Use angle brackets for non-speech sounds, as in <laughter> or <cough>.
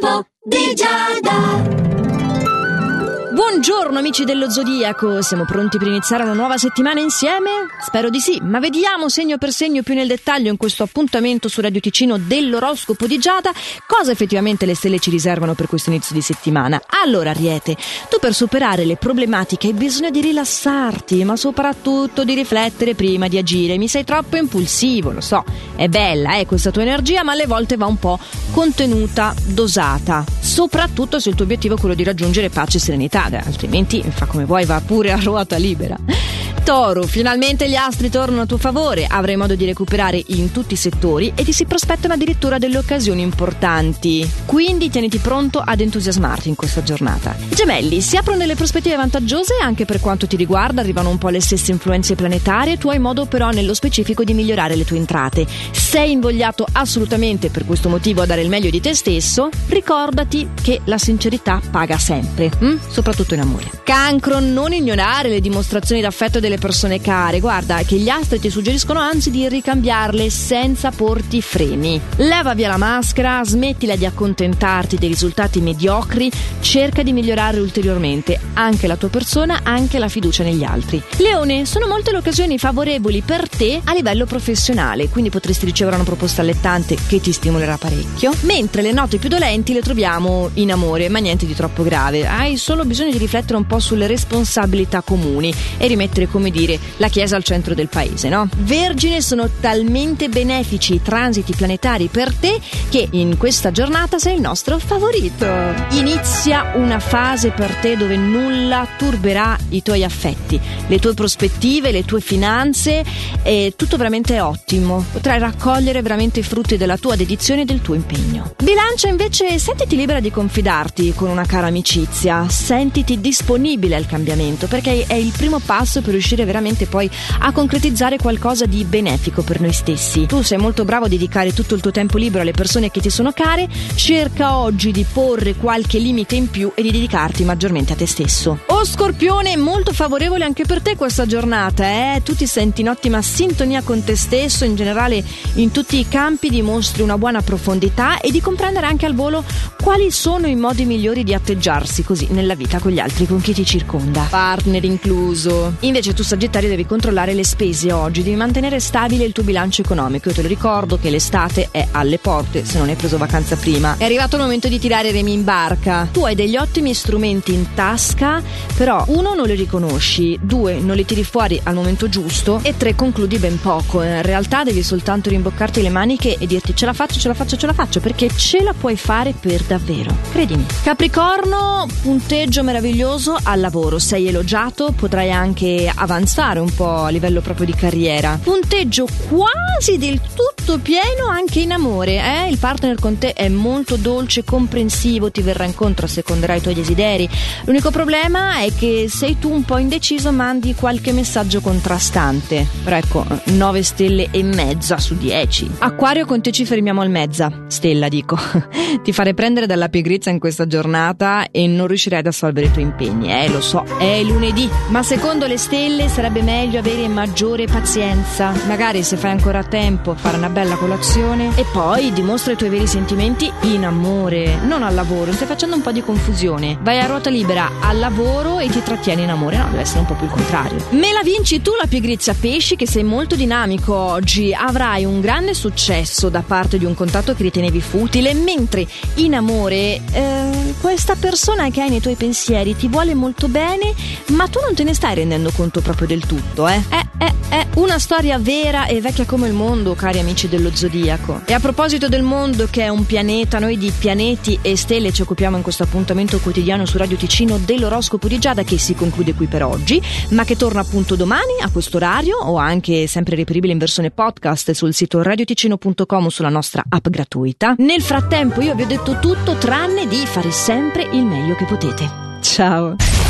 L'oroscopo di Giada. Buongiorno amici dello Zodiaco, siamo pronti per iniziare una nuova settimana insieme? Spero di sì, ma vediamo segno per segno più nel dettaglio in questo appuntamento su Radio Ticino dell'oroscopo di Giada cosa effettivamente le stelle ci riservano per questo inizio di settimana. Allora Ariete, tu per superare le problematiche hai bisogno di rilassarti, ma soprattutto di riflettere prima di agire. Mi sei troppo impulsivo, lo so, è bella eh, questa tua energia, ma alle volte va un po' contenuta, dosata, soprattutto se il tuo obiettivo è quello di raggiungere pace e serenità altrimenti fa come vuoi, va pure a ruota libera. Toro, finalmente gli astri tornano a tuo favore, avrai modo di recuperare in tutti i settori e ti si prospettano addirittura delle occasioni importanti. Quindi tieniti pronto ad entusiasmarti in questa giornata. Gemelli, si aprono delle prospettive vantaggiose anche per quanto ti riguarda, arrivano un po' le stesse influenze planetarie, tu hai modo però nello specifico di migliorare le tue entrate. Sei invogliato assolutamente per questo motivo a dare il meglio di te stesso, ricordati che la sincerità paga sempre, hm? soprattutto in amore. Cancro, non ignorare le dimostrazioni d'affetto delle persone care. Guarda che gli astri ti suggeriscono anzi di ricambiarle senza porti freni. Leva via la maschera, smettila di accontentarti dei risultati mediocri, cerca di migliorare ulteriormente anche la tua persona, anche la fiducia negli altri. Leone, sono molte le occasioni favorevoli per te a livello professionale, quindi potresti ricevere una proposta allettante che ti stimolerà parecchio, mentre le note più dolenti le troviamo in amore, ma niente di troppo grave. Hai solo bisogno di riflettere un po' sulle responsabilità comuni e rimettere come come dire, la Chiesa al centro del paese, no? Vergine sono talmente benefici i transiti planetari per te che in questa giornata sei il nostro favorito. Inizia una fase per te dove nulla turberà i tuoi affetti, le tue prospettive, le tue finanze, è tutto veramente ottimo. Potrai raccogliere veramente i frutti della tua dedizione e del tuo impegno. Bilancia invece sentiti libera di confidarti con una cara amicizia, sentiti disponibile al cambiamento perché è il primo passo per riuscire riuscire veramente poi a concretizzare qualcosa di benefico per noi stessi. Tu sei molto bravo a dedicare tutto il tuo tempo libero alle persone che ti sono care, cerca oggi di porre qualche limite in più e di dedicarti maggiormente a te stesso. Oh Scorpione, molto favorevole anche per te questa giornata, eh? Tu ti senti in ottima sintonia con te stesso, in generale in tutti i campi dimostri una buona profondità e di comprendere anche al volo quali sono i modi migliori di atteggiarsi così nella vita con gli altri, con chi ti circonda. Partner incluso. Invece tu Sagittario devi controllare le spese oggi, devi mantenere stabile il tuo bilancio economico. Io te lo ricordo che l'estate è alle porte se non hai preso vacanza prima. È arrivato il momento di tirare i remi in barca. Tu hai degli ottimi strumenti in tasca, però uno non li riconosci, due non li tiri fuori al momento giusto e tre concludi ben poco. In realtà devi soltanto rimboccarti le maniche e dirti ce la faccio, ce la faccio, ce la faccio, perché ce la puoi fare per davvero. Credimi. Capricorno, punteggio meraviglioso al lavoro, sei elogiato, potrai anche avanzare avanzare un po' a livello proprio di carriera. Punteggio quasi del tutto pieno anche in amore. Eh? Il partner con te è molto dolce, comprensivo, ti verrà incontro, asseconderà i tuoi desideri. L'unico problema è che sei tu un po' indeciso, mandi qualche messaggio contrastante. Però ecco, 9 stelle e mezza su 10. Acquario con te ci fermiamo al mezza. Stella, dico. <laughs> ti farei prendere dalla pigrizia in questa giornata e non riuscirai ad assolvere i tuoi impegni. Eh, lo so, è lunedì. Ma secondo le stelle sarebbe meglio avere maggiore pazienza. Magari se fai ancora tempo fare una bella colazione e poi dimostra i tuoi veri sentimenti in amore, non al lavoro. Stai facendo un po' di confusione. Vai a ruota libera al lavoro e ti trattieni in amore. No, deve essere un po' più il contrario. Me la vinci tu la pigrizia pesci che sei molto dinamico oggi. Avrai un grande successo da parte di un contatto che ritenevi futile, mentre in amore eh, questa persona che hai nei tuoi pensieri ti vuole molto bene, ma tu non te ne stai rendendo conto proprio del tutto, eh? Eh, eh, eh, una storia vera e vecchia come il mondo, cari amici dello zodiaco. E a proposito del mondo, che è un pianeta, noi di pianeti e stelle ci occupiamo in questo appuntamento quotidiano su Radio Ticino dell'oroscopo di Giada, che si conclude qui per oggi, ma che torna appunto domani a questo orario o anche sempre reperibile in versione podcast sul sito radioticino.com o sulla nostra app gratuita. Nel frattempo, io vi ho detto tutto tranne di fare sempre il meglio che potete. Ciao!